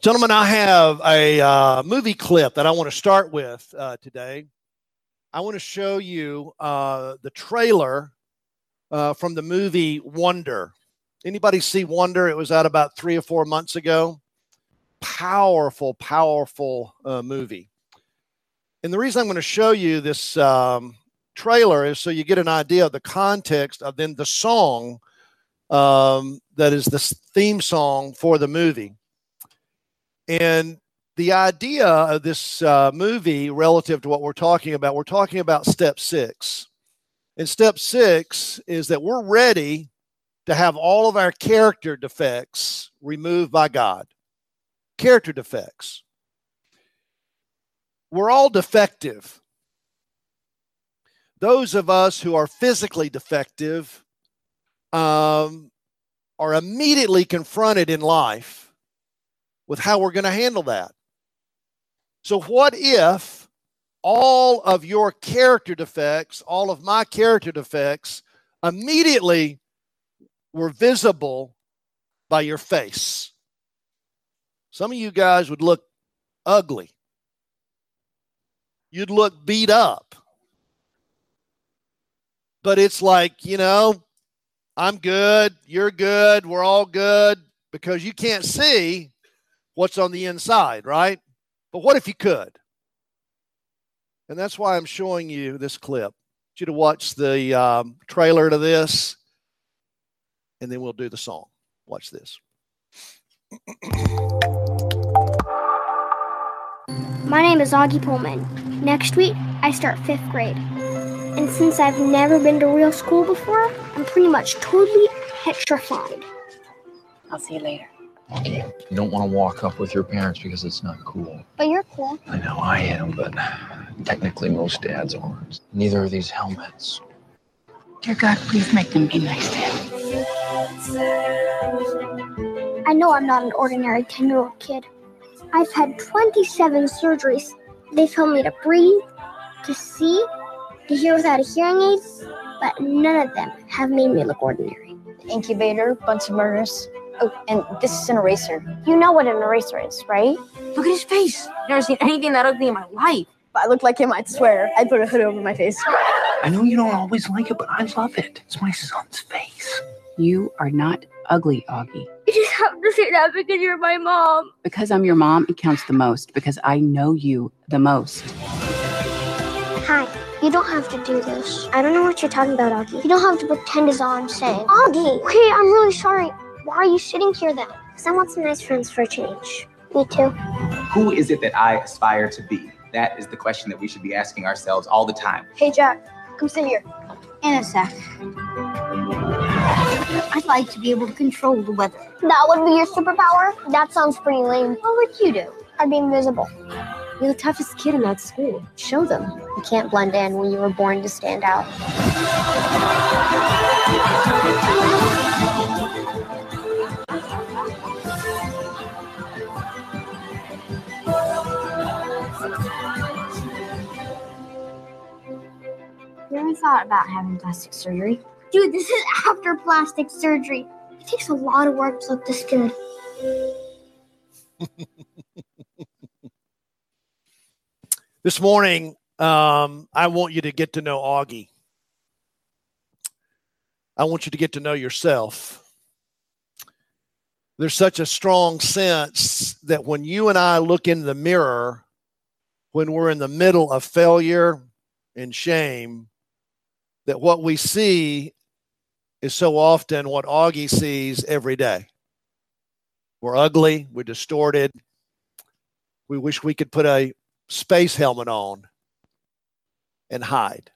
Gentlemen, I have a uh, movie clip that I want to start with uh, today. I want to show you uh, the trailer uh, from the movie Wonder. Anybody see Wonder? It was out about three or four months ago. Powerful, powerful uh, movie. And the reason I'm going to show you this um, trailer is so you get an idea of the context of then the song um, that is the theme song for the movie. And the idea of this uh, movie relative to what we're talking about, we're talking about step six. And step six is that we're ready to have all of our character defects removed by God. Character defects. We're all defective. Those of us who are physically defective um, are immediately confronted in life with how we're going to handle that. So, what if all of your character defects, all of my character defects, immediately were visible by your face? Some of you guys would look ugly. You'd look beat up. But it's like, you know, I'm good, you're good, we're all good because you can't see what's on the inside, right? But what if you could? And that's why I'm showing you this clip. I want you to watch the um, trailer to this, and then we'll do the song. Watch this. My name is Auggie Pullman. Next week, I start fifth grade. And since I've never been to real school before, I'm pretty much totally petrified. I'll see you later. Okay. You don't want to walk up with your parents because it's not cool. But you're cool. I know I am, but technically most dads aren't. Neither are these helmets. Dear God, please make them be nice to him. I know I'm not an ordinary 10 year old kid. I've had 27 surgeries. They've helped me to breathe, to see, to hear without a hearing aid, but none of them have made me look ordinary. Incubator, bunch of burners. Oh, and this is an eraser. You know what an eraser is, right? Look at his face. Never seen anything that ugly in my life. If I looked like him, I'd swear I'd put a hood over my face. I know you don't always like it, but I love it. It's my son's face. You are not ugly, Auggie. You just have to say that because you're my mom. Because I'm your mom, it counts the most because I know you the most. Hi. You don't have to do this. I don't know what you're talking about, Auggie. You don't have to pretend as all I'm saying. Auggie! Okay, I'm really sorry. Why are you sitting here then? Because I want some nice friends for a change. Me too. Who is it that I aspire to be? That is the question that we should be asking ourselves all the time. Hey, Jack, come sit here. In a sec. I'd like to be able to control the weather. That would be your superpower? That sounds pretty lame. What would you do? I'd be invisible. You're the toughest kid in that school. Show them. You can't blend in when you were born to stand out. Ever thought about having plastic surgery? Dude, this is after plastic surgery. It takes a lot of work to look this good. This morning, um, I want you to get to know Auggie. I want you to get to know yourself. There's such a strong sense that when you and I look in the mirror, when we're in the middle of failure and shame, that what we see is so often what Auggie sees every day. We're ugly, we're distorted. We wish we could put a space helmet on and hide.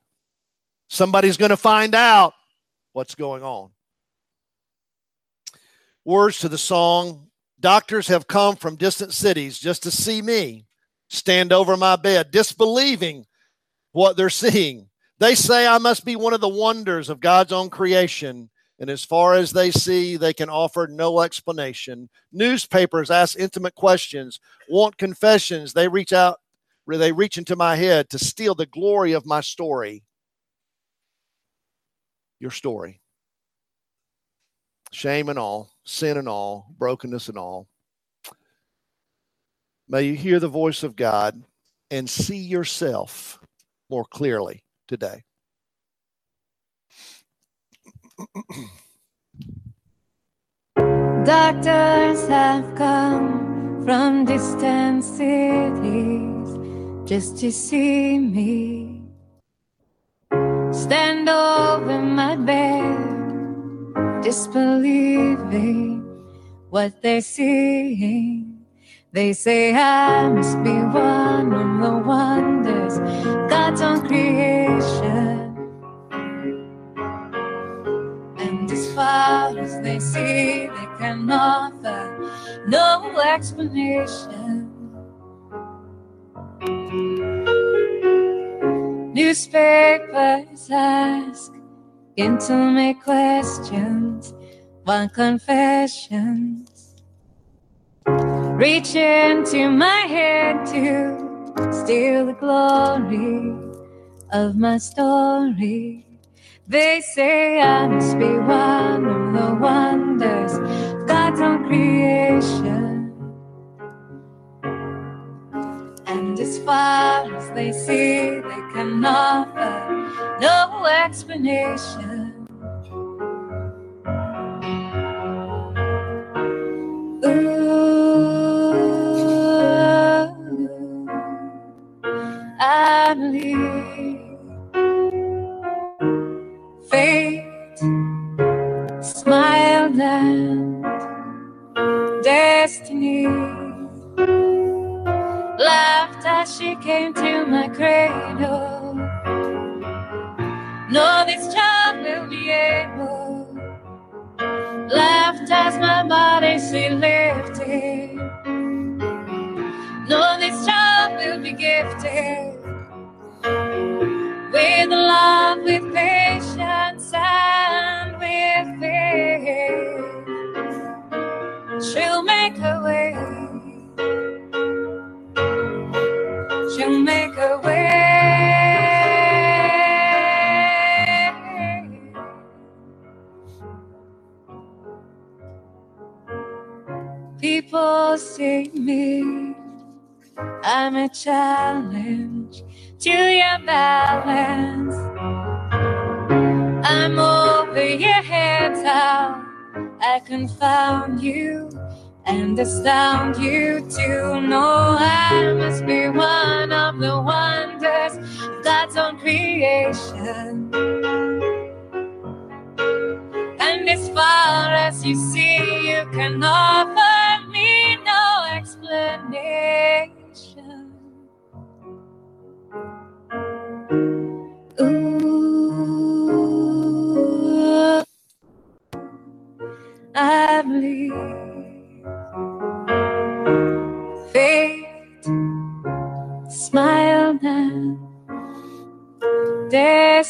Somebody's going to find out what's going on. Words to the song Doctors have come from distant cities just to see me stand over my bed, disbelieving what they're seeing. They say I must be one of the wonders of God's own creation. And as far as they see, they can offer no explanation. Newspapers ask intimate questions, want confessions. They reach out, they reach into my head to steal the glory of my story. Your story. Shame and all, sin and all, brokenness and all. May you hear the voice of God and see yourself more clearly today. Doctors have come from distant cities just to see me. Stand over my bed, disbelieving what they're seeing. They say I must be one of the wonders God's own creation. See, they can offer no explanation. Newspapers ask intimate questions, want confessions. Reach into my head to steal the glory of my story. They say I must be one of the wonders of God's own creation. And as far as they see, they can offer no explanation. Ooh, I believe fate smiled and destiny laughed as she came to my cradle. No, this child will be able. Laughed as my body she lifted. No, this child will be gifted with love, with patience, A way. She'll make a way. People see me, I'm a challenge to your balance. I'm over your head how I confound you and astound you to know I must be one of the wonders of God's own creation. And as far as you see, you can offer me no explanation. Ooh, I believe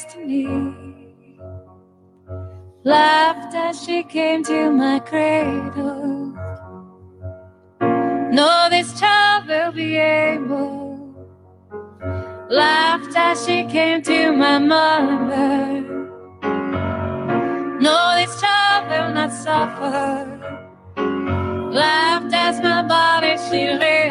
destiny laughed as she came to my cradle. No, this child will be able. Laughed as she came to my mother. No, this child will not suffer. Laughed as my body she.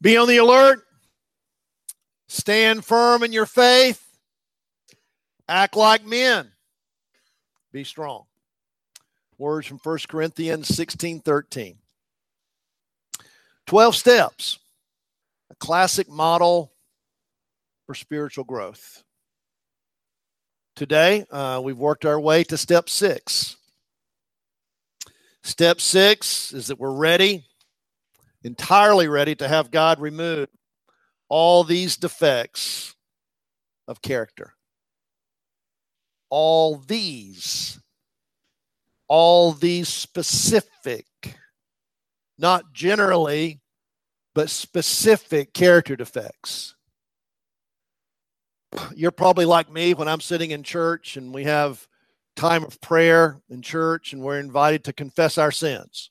Be on the alert. Stand firm in your faith. Act like men. Be strong. Words from 1 Corinthians 16 13. 12 steps, a classic model for spiritual growth. Today, uh, we've worked our way to step six. Step six is that we're ready, entirely ready to have God remove all these defects of character. All these, all these specific, not generally, but specific character defects. You're probably like me when I'm sitting in church and we have time of prayer in church and we're invited to confess our sins.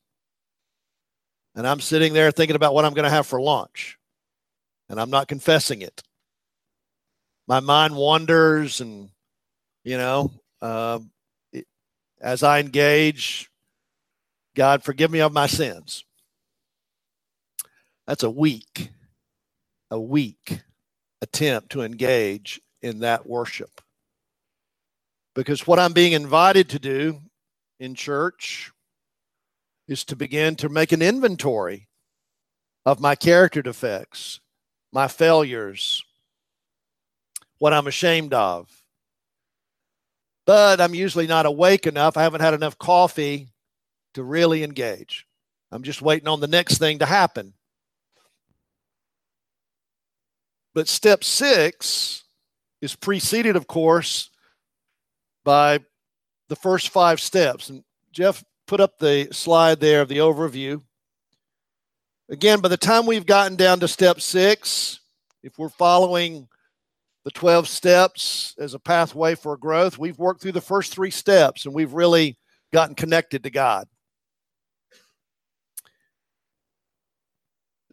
And I'm sitting there thinking about what I'm going to have for lunch and I'm not confessing it. My mind wanders, and you know, uh, it, as I engage, God, forgive me of my sins. That's a weak, a weak attempt to engage in that worship. Because what I'm being invited to do in church is to begin to make an inventory of my character defects my failures, what I'm ashamed of. But I'm usually not awake enough. I haven't had enough coffee to really engage. I'm just waiting on the next thing to happen. But step six is preceded, of course, by the first five steps. And Jeff put up the slide there of the overview. Again, by the time we've gotten down to step six, if we're following the 12 steps as a pathway for growth, we've worked through the first three steps and we've really gotten connected to God.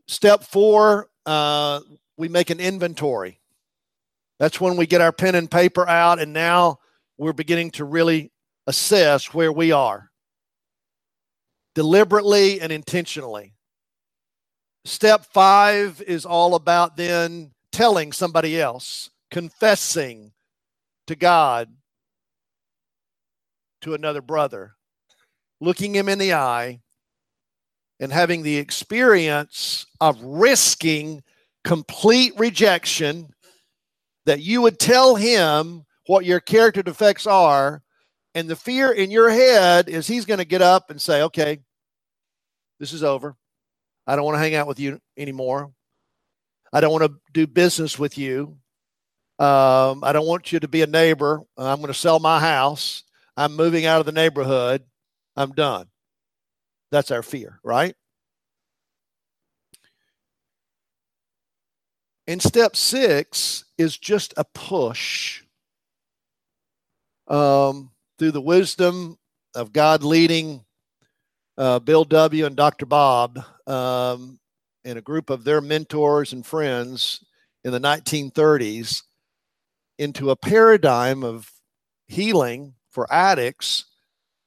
Step four, uh, we make an inventory. That's when we get our pen and paper out, and now we're beginning to really assess where we are deliberately and intentionally. Step five is all about then telling somebody else, confessing to God, to another brother, looking him in the eye, and having the experience of risking complete rejection that you would tell him what your character defects are. And the fear in your head is he's going to get up and say, okay, this is over. I don't want to hang out with you anymore. I don't want to do business with you. Um, I don't want you to be a neighbor. I'm going to sell my house. I'm moving out of the neighborhood. I'm done. That's our fear, right? And step six is just a push um, through the wisdom of God leading uh, Bill W. and Dr. Bob um, and a group of their mentors and friends in the 1930s into a paradigm of healing for addicts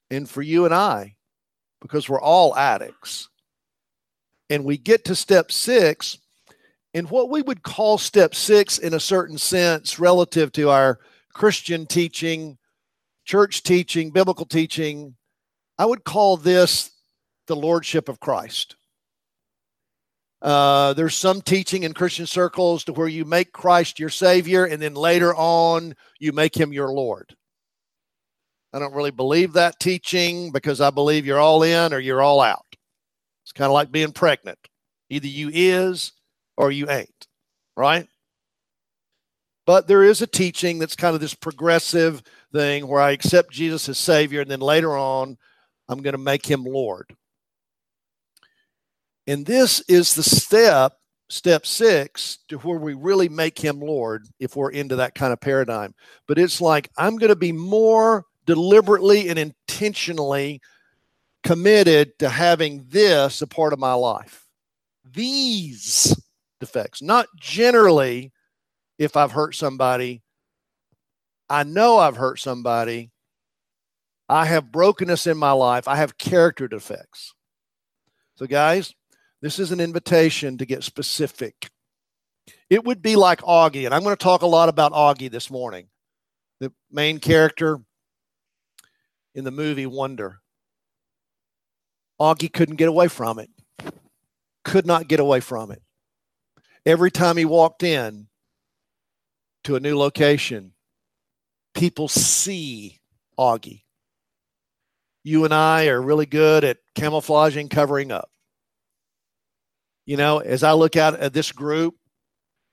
and for you and I, because we're all addicts. And we get to step six, and what we would call step six in a certain sense relative to our Christian teaching, church teaching, biblical teaching, I would call this the lordship of Christ. Uh, there's some teaching in Christian circles to where you make Christ your Savior and then later on you make him your Lord. I don't really believe that teaching because I believe you're all in or you're all out. It's kind of like being pregnant. Either you is or you ain't, right? But there is a teaching that's kind of this progressive thing where I accept Jesus as Savior and then later on I'm going to make him Lord. And this is the step, step six, to where we really make him Lord if we're into that kind of paradigm. But it's like, I'm going to be more deliberately and intentionally committed to having this a part of my life. These defects, not generally if I've hurt somebody. I know I've hurt somebody. I have brokenness in my life. I have character defects. So, guys, this is an invitation to get specific. It would be like Auggie, and I'm going to talk a lot about Auggie this morning, the main character in the movie Wonder. Auggie couldn't get away from it, could not get away from it. Every time he walked in to a new location, people see Auggie. You and I are really good at camouflaging, covering up you know, as I look out at this group,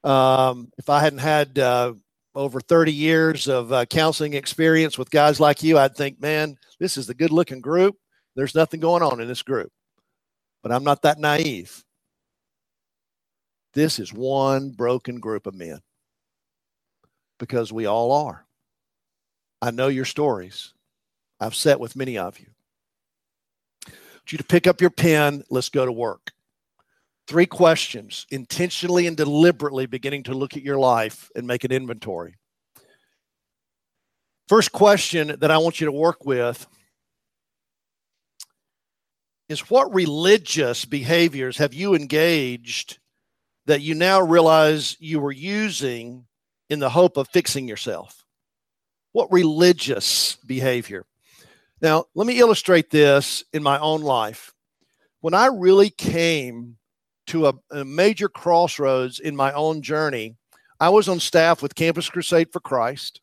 Um, if I hadn't had uh, over 30 years of uh, counseling experience with guys like you, I'd think, man, this is the good looking group. There's nothing going on in this group. But I'm not that naive. This is one broken group of men because we all are. I know your stories. I've sat with many of you. I want you to pick up your pen. Let's go to work. Three questions, intentionally and deliberately beginning to look at your life and make an inventory. First question that I want you to work with is what religious behaviors have you engaged that you now realize you were using in the hope of fixing yourself? What religious behavior? Now, let me illustrate this in my own life. When I really came to a, a major crossroads in my own journey, I was on staff with Campus Crusade for Christ,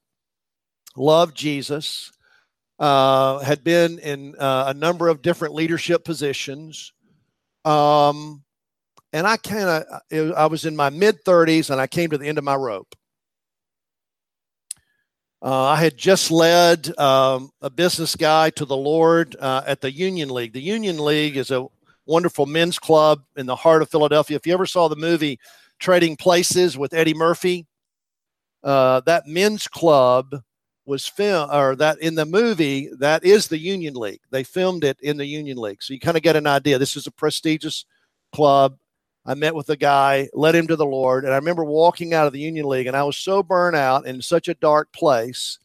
loved Jesus, uh, had been in uh, a number of different leadership positions. Um, and I kind of, I was in my mid 30s and I came to the end of my rope. Uh, I had just led um, a business guy to the Lord uh, at the Union League. The Union League is a wonderful men's club in the heart of Philadelphia. If you ever saw the movie Trading Places with Eddie Murphy, uh, that men's club was filmed, or that in the movie, that is the Union League. They filmed it in the Union League. So you kind of get an idea. This is a prestigious club. I met with a guy, led him to the Lord. And I remember walking out of the Union League and I was so burnt out in such a dark place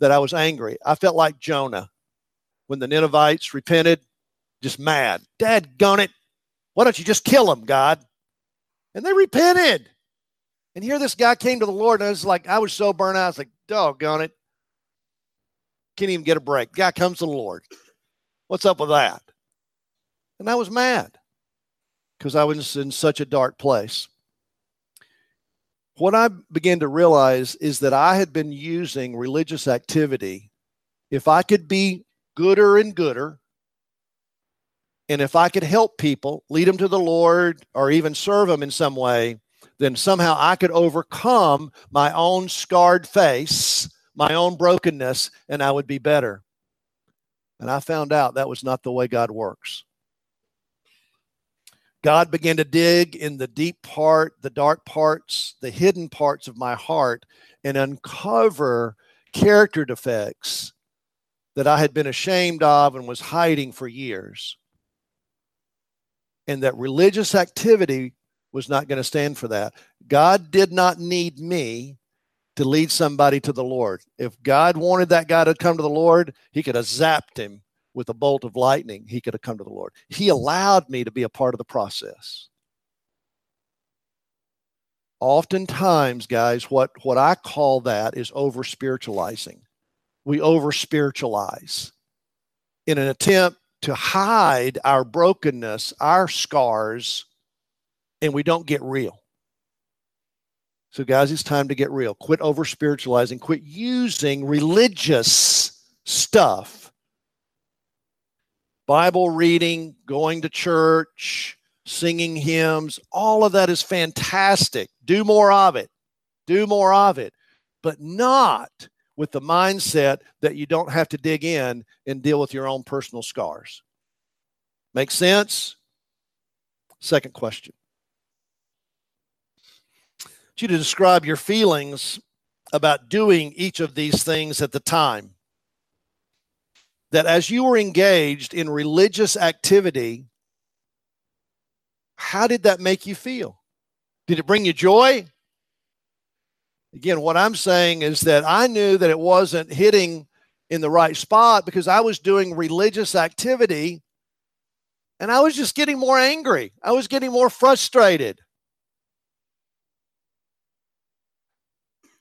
that I was angry. I felt like Jonah when the Ninevites repented, just mad. Dad gun it. Why don't you just kill them, God? And they repented. And here this guy came to the Lord, and I was like, I was so burnt out. I was like, doggone it. Can't even get a break. Guy comes to the Lord. What's up with that? And I was mad because I was in such a dark place. What I began to realize is that I had been using religious activity. If I could be gooder and gooder, and if I could help people, lead them to the Lord, or even serve them in some way, then somehow I could overcome my own scarred face, my own brokenness, and I would be better. And I found out that was not the way God works. God began to dig in the deep part, the dark parts, the hidden parts of my heart and uncover character defects that I had been ashamed of and was hiding for years. And that religious activity was not going to stand for that. God did not need me to lead somebody to the Lord. If God wanted that guy to come to the Lord, he could have zapped him with a bolt of lightning, he could have come to the Lord. He allowed me to be a part of the process. Oftentimes, guys, what, what I call that is over spiritualizing. We over spiritualize in an attempt to hide our brokenness, our scars, and we don't get real. So, guys, it's time to get real. Quit over spiritualizing, quit using religious stuff Bible reading, going to church, singing hymns, all of that is fantastic. Do more of it. Do more of it, but not with the mindset that you don't have to dig in and deal with your own personal scars. Make sense? Second question. I want you to describe your feelings about doing each of these things at the time that as you were engaged in religious activity, how did that make you feel? Did it bring you joy? Again, what I'm saying is that I knew that it wasn't hitting in the right spot because I was doing religious activity and I was just getting more angry. I was getting more frustrated.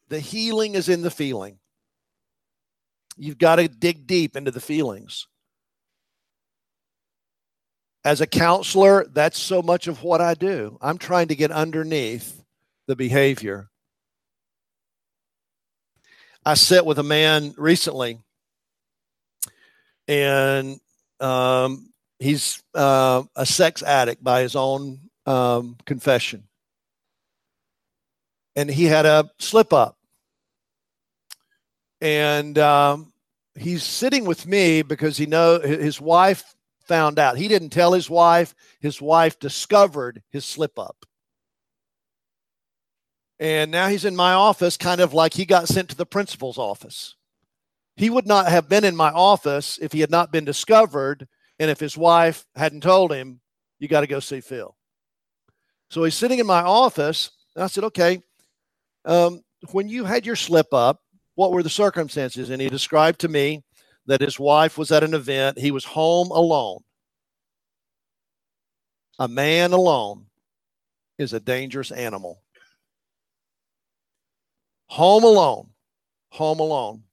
The healing is in the feeling. You've got to dig deep into the feelings. As a counselor, that's so much of what I do. I'm trying to get underneath the behavior. I sat with a man recently, and um, he's uh, a sex addict by his own um, confession. and he had a slip up. And um, he's sitting with me because he know his wife found out. He didn't tell his wife. His wife discovered his slip up. And now he's in my office, kind of like he got sent to the principal's office. He would not have been in my office if he had not been discovered and if his wife hadn't told him, you got to go see Phil. So he's sitting in my office. And I said, okay, um, when you had your slip up, what were the circumstances? And he described to me that his wife was at an event. He was home alone. A man alone is a dangerous animal. Home alone. Home alone.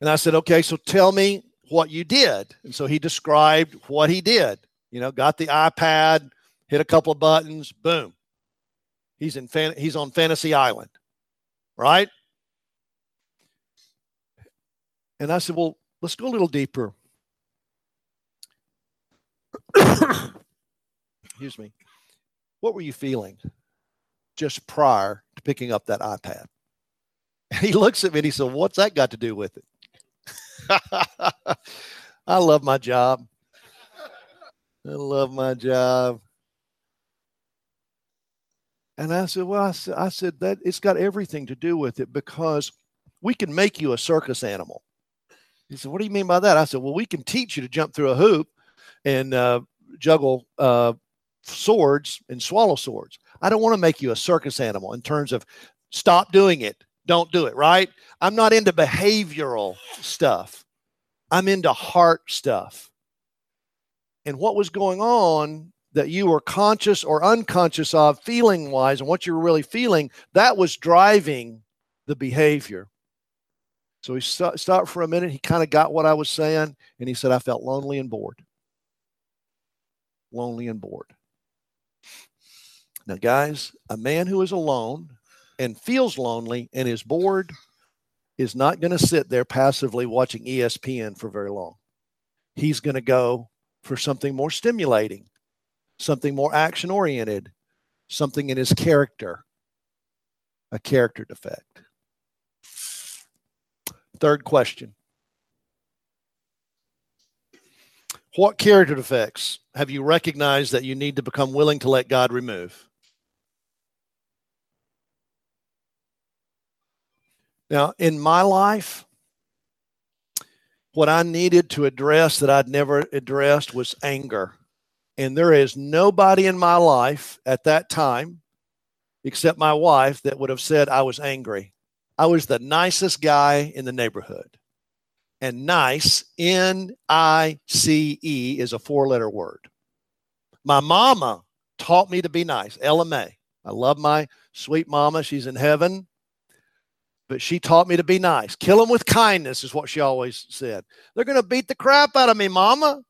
And I said, okay, so tell me what you did. And so he described what he did. You know, got the iPad, hit a couple of buttons, boom. He's in fan- he's on Fantasy Island. Right? And I said, well, let's go a little deeper. Excuse me. What were you feeling just prior to picking up that iPad? And he looks at me and he said, What's that got to do with it? I love my job. I love my job. And I said, Well, I said, I said that it's got everything to do with it because we can make you a circus animal. He said, What do you mean by that? I said, Well, we can teach you to jump through a hoop and uh, juggle uh, swords and swallow swords. I don't want to make you a circus animal in terms of stop doing it, don't do it, right? I'm not into behavioral stuff, I'm into heart stuff. And what was going on that you were conscious or unconscious of feeling wise and what you were really feeling, that was driving the behavior. So he st- stopped for a minute. He kind of got what I was saying. And he said, I felt lonely and bored. Lonely and bored. Now, guys, a man who is alone and feels lonely and is bored is not going to sit there passively watching ESPN for very long. He's going to go for something more stimulating, something more action oriented, something in his character, a character defect. Third question What character defects have you recognized that you need to become willing to let God remove? Now, in my life, what I needed to address that I'd never addressed was anger. And there is nobody in my life at that time, except my wife, that would have said I was angry. I was the nicest guy in the neighborhood. And nice, N I C E, is a four letter word. My mama taught me to be nice, Ella May. I love my sweet mama. She's in heaven. But she taught me to be nice. Kill them with kindness, is what she always said. They're going to beat the crap out of me, mama.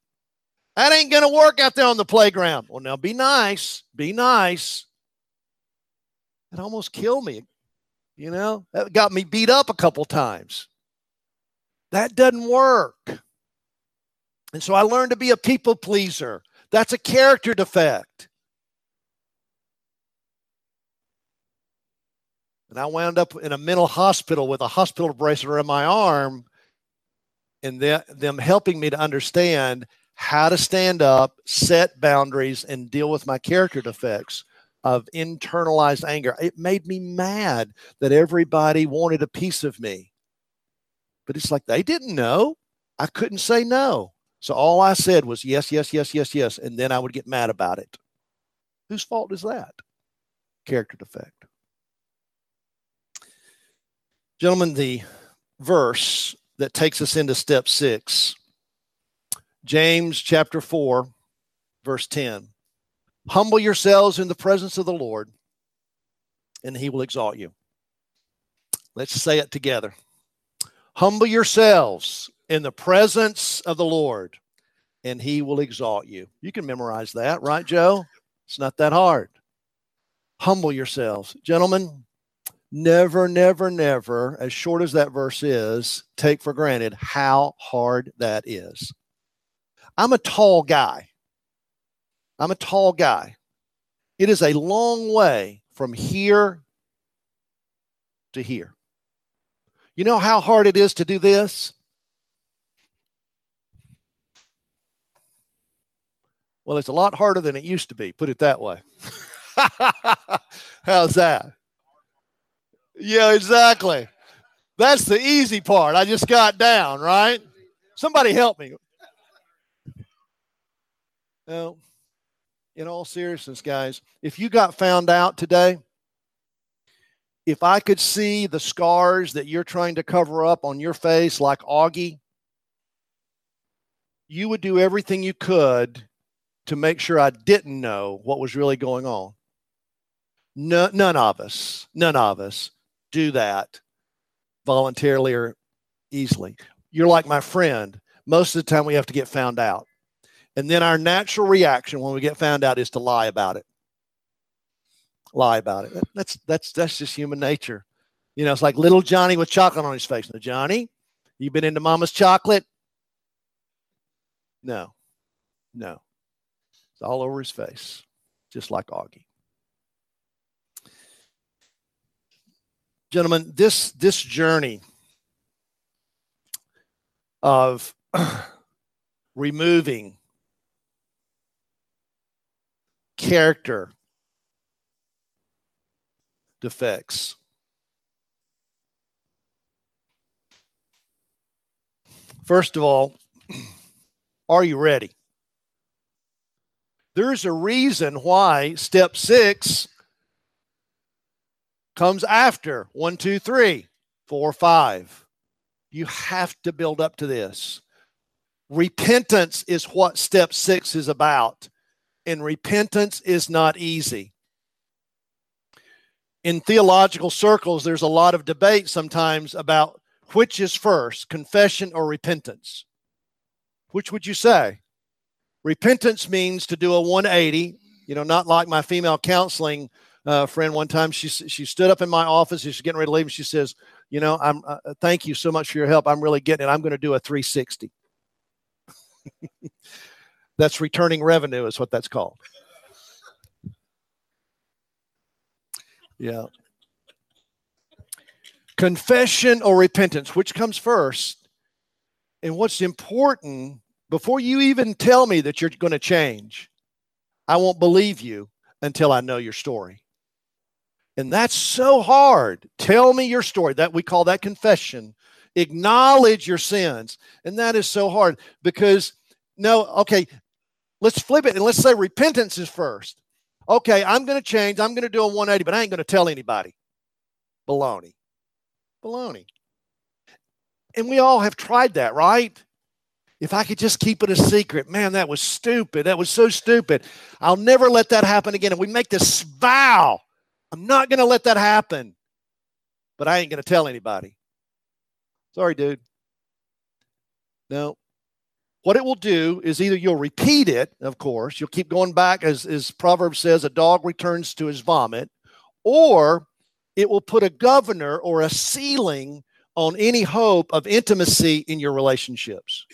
That ain't going to work out there on the playground. Well, now be nice. Be nice. It almost killed me. You know, that got me beat up a couple times. That doesn't work. And so I learned to be a people pleaser. That's a character defect. And I wound up in a mental hospital with a hospital bracelet around my arm and them helping me to understand how to stand up, set boundaries, and deal with my character defects of internalized anger. It made me mad that everybody wanted a piece of me. But it's like they didn't know. I couldn't say no. So all I said was yes, yes, yes, yes, yes. And then I would get mad about it. Whose fault is that? Character defect. Gentlemen, the verse that takes us into step six, James chapter 4, verse 10. Humble yourselves in the presence of the Lord, and he will exalt you. Let's say it together. Humble yourselves in the presence of the Lord, and he will exalt you. You can memorize that, right, Joe? It's not that hard. Humble yourselves. Gentlemen, never, never, never, as short as that verse is, take for granted how hard that is. I'm a tall guy. I'm a tall guy. It is a long way from here to here. You know how hard it is to do this? Well, it's a lot harder than it used to be, put it that way. How's that? Yeah, exactly. That's the easy part. I just got down, right? Somebody help me. Now, in all seriousness, guys, if you got found out today, if I could see the scars that you're trying to cover up on your face like Auggie, you would do everything you could to make sure I didn't know what was really going on. No, none of us, none of us do that voluntarily or easily. You're like my friend. Most of the time, we have to get found out. And then our natural reaction when we get found out is to lie about it. Lie about it. That's that's that's just human nature. You know, it's like little Johnny with chocolate on his face. Now, Johnny, you been into mama's chocolate? No. No. It's all over his face, just like Auggie. Gentlemen, this this journey of removing character defects. First of all, are you ready? There's a reason why step six comes after one, two, three, four, five. You have to build up to this. Repentance is what step six is about and repentance is not easy. In theological circles, there's a lot of debate sometimes about which is first, confession or repentance. Which would you say? Repentance means to do a 180, you know, not like my female counseling uh, friend one time. She, she stood up in my office, she's getting ready to leave, and she says, You know, I'm uh, thank you so much for your help. I'm really getting it. I'm going to do a 360. That's returning revenue, is what that's called. Yeah. Confession or repentance, which comes first? And what's important before you even tell me that you're going to change, I won't believe you until I know your story. And that's so hard. Tell me your story. That we call that confession. Acknowledge your sins. And that is so hard because no, okay, let's flip it and let's say repentance is first. Okay, I'm going to change. I'm going to do a 180, but I ain't going to tell anybody. Baloney. Baloney. And we all have tried that, right? If I could just keep it a secret, man, that was stupid. That was so stupid. I'll never let that happen again. And we make this vow I'm not going to let that happen, but I ain't going to tell anybody. Sorry, dude. No, what it will do is either you'll repeat it, of course, you'll keep going back, as, as Proverbs says, a dog returns to his vomit, or it will put a governor or a ceiling on any hope of intimacy in your relationships.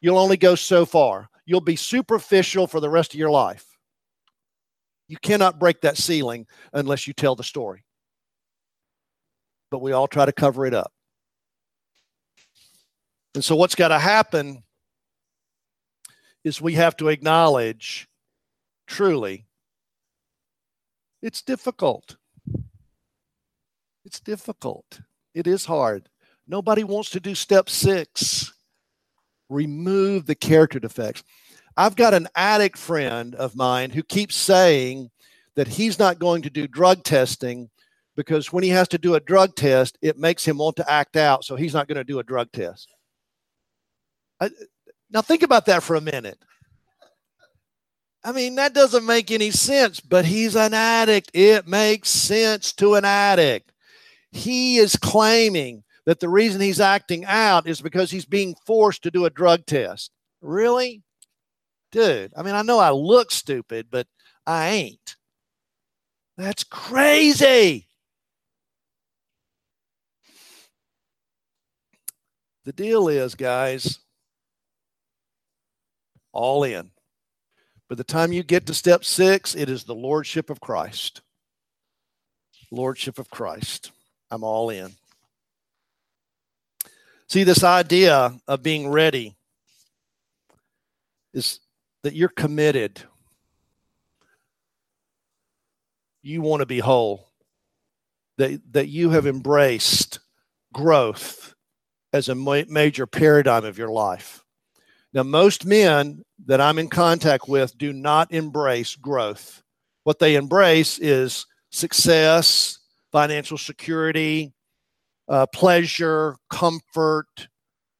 You'll only go so far. You'll be superficial for the rest of your life. You cannot break that ceiling unless you tell the story. But we all try to cover it up. And so, what's got to happen is we have to acknowledge truly it's difficult. It's difficult. It is hard. Nobody wants to do step six remove the character defects. I've got an addict friend of mine who keeps saying that he's not going to do drug testing because when he has to do a drug test, it makes him want to act out. So he's not going to do a drug test. I, now, think about that for a minute. I mean, that doesn't make any sense, but he's an addict. It makes sense to an addict. He is claiming that the reason he's acting out is because he's being forced to do a drug test. Really? Dude, I mean, I know I look stupid, but I ain't. That's crazy. The deal is, guys, all in. By the time you get to step six, it is the Lordship of Christ. Lordship of Christ. I'm all in. See, this idea of being ready is that you're committed. You want to be whole. That, that you have embraced growth as a ma- major paradigm of your life. Now, most men that I'm in contact with do not embrace growth. What they embrace is success, financial security, uh, pleasure, comfort,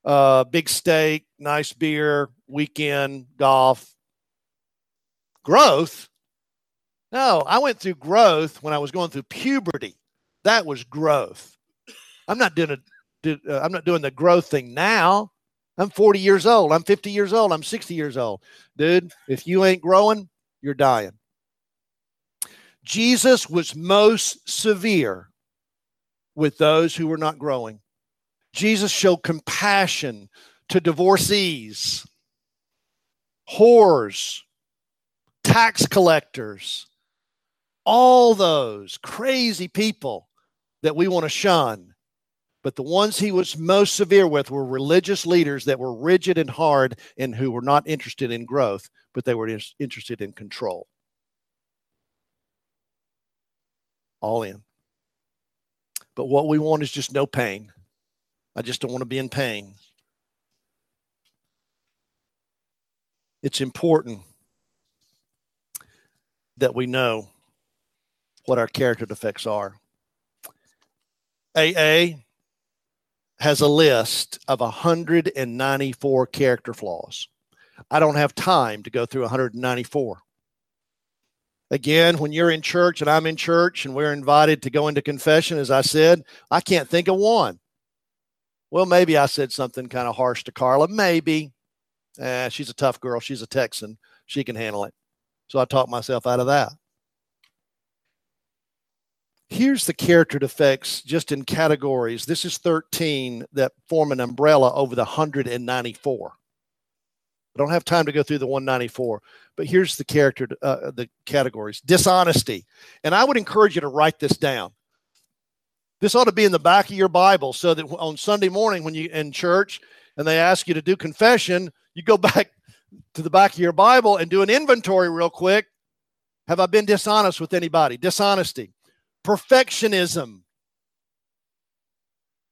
uh, big steak, nice beer, weekend, golf. Growth? No, I went through growth when I was going through puberty. That was growth. I'm not doing a, uh, I'm not doing the growth thing now. I'm 40 years old. I'm 50 years old. I'm 60 years old. Dude, if you ain't growing, you're dying. Jesus was most severe with those who were not growing. Jesus showed compassion to divorcees, whores, tax collectors, all those crazy people that we want to shun. But the ones he was most severe with were religious leaders that were rigid and hard and who were not interested in growth, but they were interested in control. All in. But what we want is just no pain. I just don't want to be in pain. It's important that we know what our character defects are. AA has a list of 194 character flaws. I don't have time to go through 194. Again, when you're in church and I'm in church and we're invited to go into confession, as I said, I can't think of one. Well, maybe I said something kind of harsh to Carla. Maybe. Eh, she's a tough girl. She's a Texan. She can handle it. So I talked myself out of that. Here's the character defects just in categories. This is 13 that form an umbrella over the 194. I don't have time to go through the 194, but here's the character, uh, the categories dishonesty. And I would encourage you to write this down. This ought to be in the back of your Bible so that on Sunday morning when you in church and they ask you to do confession, you go back to the back of your Bible and do an inventory real quick. Have I been dishonest with anybody? Dishonesty. Perfectionism.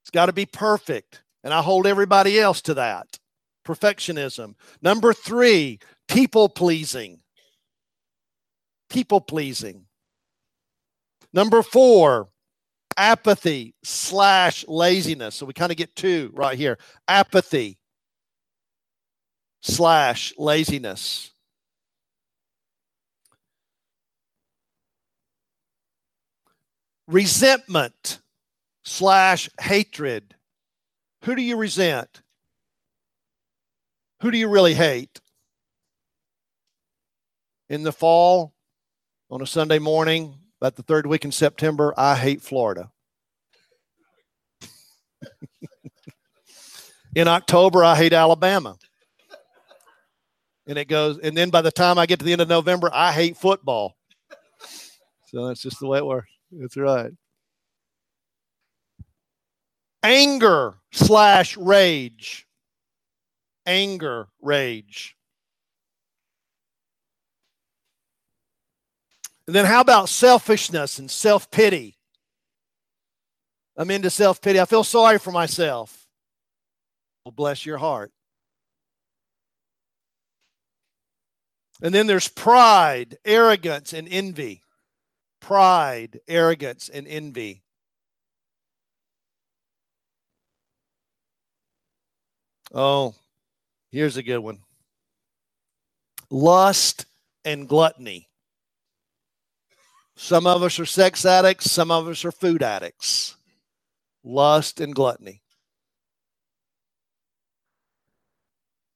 It's got to be perfect. And I hold everybody else to that perfectionism. Number three, people pleasing. People pleasing. Number four, apathy slash laziness. So we kind of get two right here apathy slash laziness. Resentment slash hatred. Who do you resent? Who do you really hate? In the fall, on a Sunday morning, about the third week in September, I hate Florida. in October, I hate Alabama. And it goes, and then by the time I get to the end of November, I hate football. So that's just the way it works. That's right. Anger slash rage anger, rage. And then how about selfishness and self pity? I'm into self pity. I feel sorry for myself. Well, bless your heart. And then there's pride, arrogance, and envy. Pride, arrogance, and envy. Oh, Here's a good one lust and gluttony. Some of us are sex addicts, some of us are food addicts. Lust and gluttony.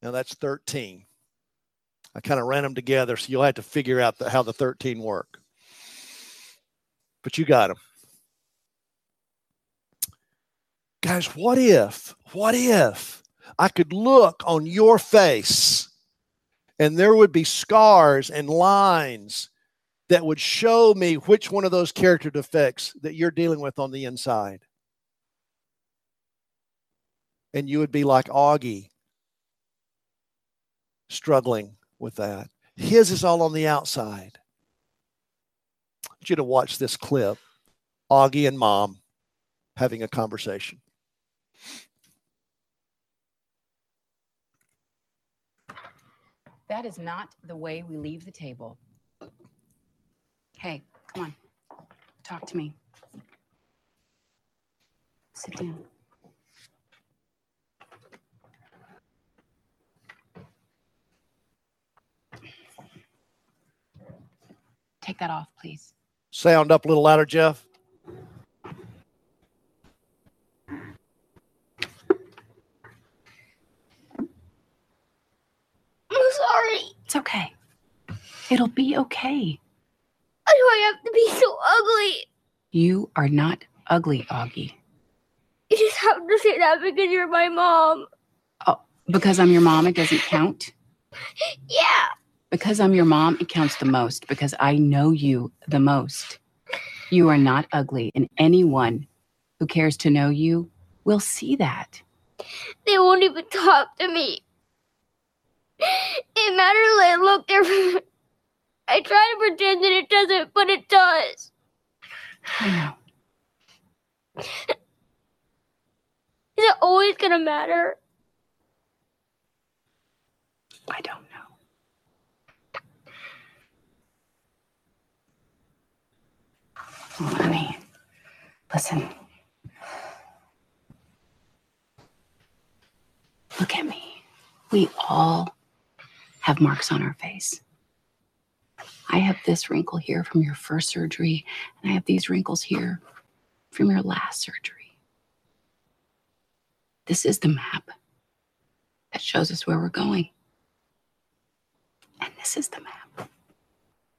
Now that's 13. I kind of ran them together, so you'll have to figure out the, how the 13 work. But you got them. Guys, what if, what if I could look on your face and there would be scars and lines that would show me which one of those character defects that you're dealing with on the inside. And you would be like Auggie, struggling with that. His is all on the outside. Want you to watch this clip Auggie and mom having a conversation. That is not the way we leave the table. Hey, come on. Talk to me. Sit down. Take that off, please. Sound up a little louder, Jeff. I'm sorry. It's okay. It'll be okay. Why do I have to be so ugly? You are not ugly, Auggie. You just have to say that because you're my mom. Oh, because I'm your mom, it doesn't count. Yeah. Because I'm your mom, it counts the most because I know you the most. You are not ugly, and anyone who cares to know you will see that. They won't even talk to me. It matters I look different. I try to pretend that it doesn't, but it does. I know. Is it always gonna matter? I don't know. Oh, honey, listen. Look at me. We all have marks on our face. I have this wrinkle here from your first surgery, and I have these wrinkles here from your last surgery. This is the map that shows us where we're going. And this is the map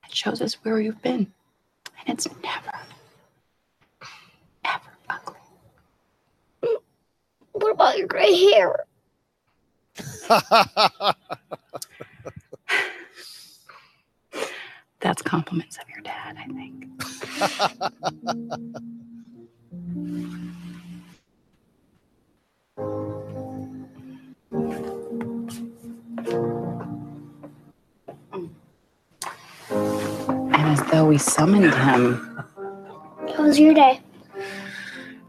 that shows us where you've been. And it's never, ever ugly. What about your gray hair? That's compliments of your dad, I think. and though we summoned him, How was your day?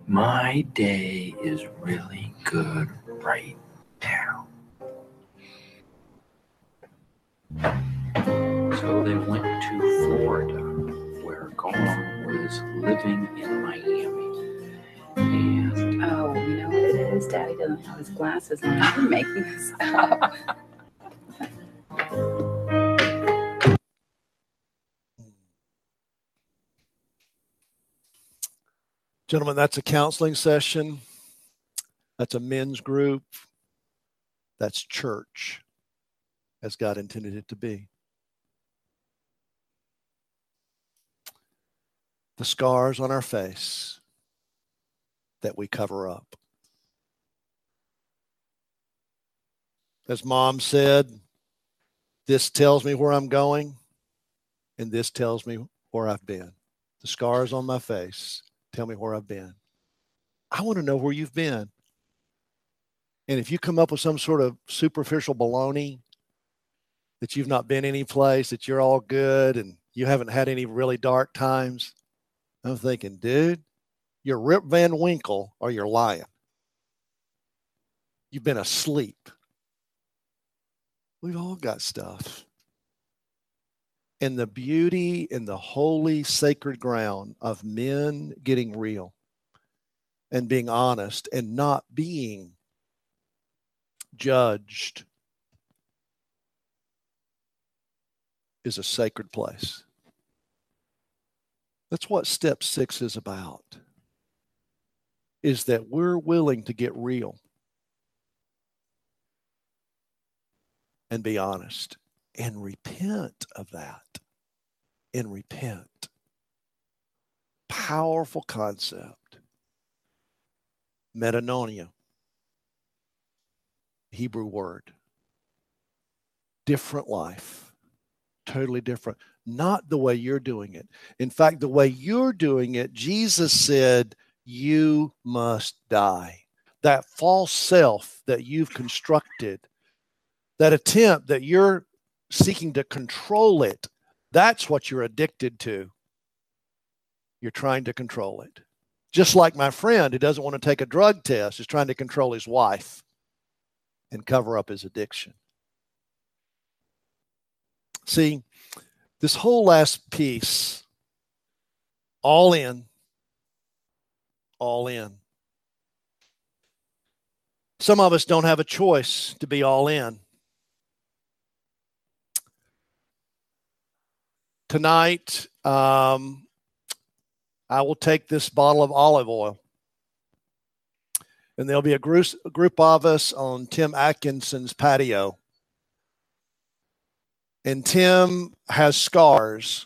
My day is really good right now. So they went to Florida, where Gone was living in Miami. And oh, you know what it is? Daddy doesn't have his glasses on. I'm making this up. Gentlemen, that's a counseling session. That's a men's group. That's church as God intended it to be. The scars on our face that we cover up. As mom said, this tells me where I'm going, and this tells me where I've been. The scars on my face tell me where I've been. I want to know where you've been. And if you come up with some sort of superficial baloney that you've not been any place, that you're all good and you haven't had any really dark times, I'm thinking, dude, you're Rip Van Winkle or you're lying. You've been asleep. We've all got stuff. And the beauty and the holy, sacred ground of men getting real and being honest and not being judged is a sacred place. That's what step six is about. Is that we're willing to get real and be honest and repent of that and repent. Powerful concept. Metanoia, Hebrew word. Different life, totally different. not the way you're doing it. In fact, the way you're doing it, Jesus said, you must die. That false self that you've constructed, that attempt that you're seeking to control it, that's what you're addicted to. You're trying to control it. Just like my friend who doesn't want to take a drug test is trying to control his wife and cover up his addiction. See, this whole last piece, all in, all in. Some of us don't have a choice to be all in. Tonight, um, I will take this bottle of olive oil. And there'll be a group, a group of us on Tim Atkinson's patio and Tim has scars,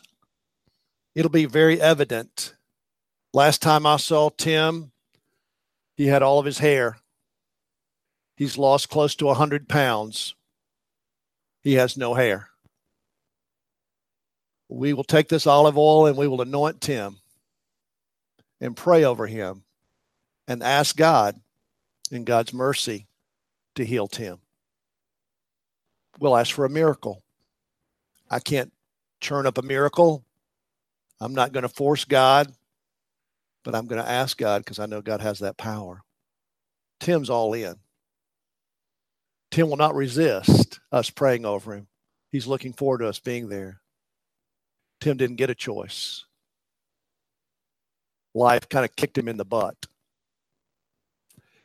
it'll be very evident. Last time I saw Tim, he had all of his hair. He's lost close to a 100 pounds. He has no hair. We will take this olive oil and we will anoint Tim and pray over him and ask God in God's mercy to heal Tim. We'll ask for a miracle. I can't churn up a miracle. I'm not going to force God, but I'm going to ask God because I know God has that power. Tim's all in. Tim will not resist us praying over him. He's looking forward to us being there. Tim didn't get a choice. Life kind of kicked him in the butt.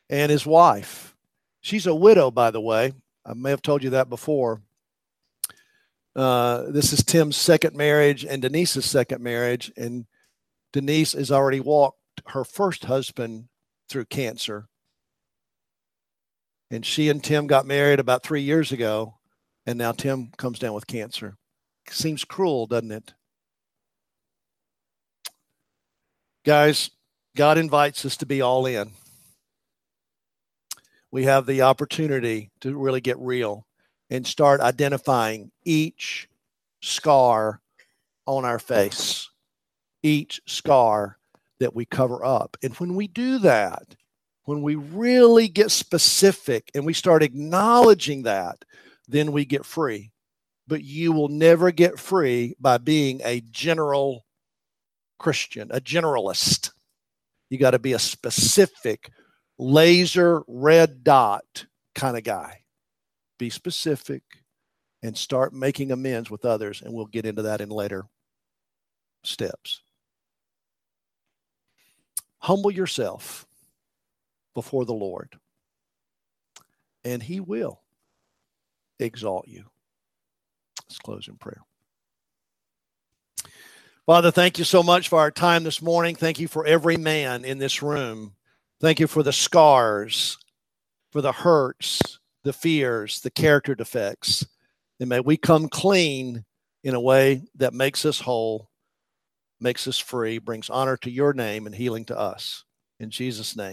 And his wife, she's a widow, by the way. I may have told you that before. Uh, this is Tim's second marriage and Denise's second marriage. And Denise has already walked her first husband through cancer. And she and Tim got married about three years ago. And now Tim comes down with cancer. Seems cruel, doesn't it? Guys, God invites us to be all in. We have the opportunity to really get real and start identifying each scar on our face, each scar that we cover up. And when we do that, when we really get specific and we start acknowledging that, then we get free. But you will never get free by being a general Christian, a generalist. You got to be a specific, laser red dot kind of guy be specific, and start making amends with others. And we'll get into that in later steps. Humble yourself before the Lord, and He will exalt you. Let's close in prayer. Father, thank you so much for our time this morning. Thank you for every man in this room. Thank you for the scars, for the hurts, the fears, the character defects. And may we come clean in a way that makes us whole, makes us free, brings honor to your name and healing to us. In Jesus' name.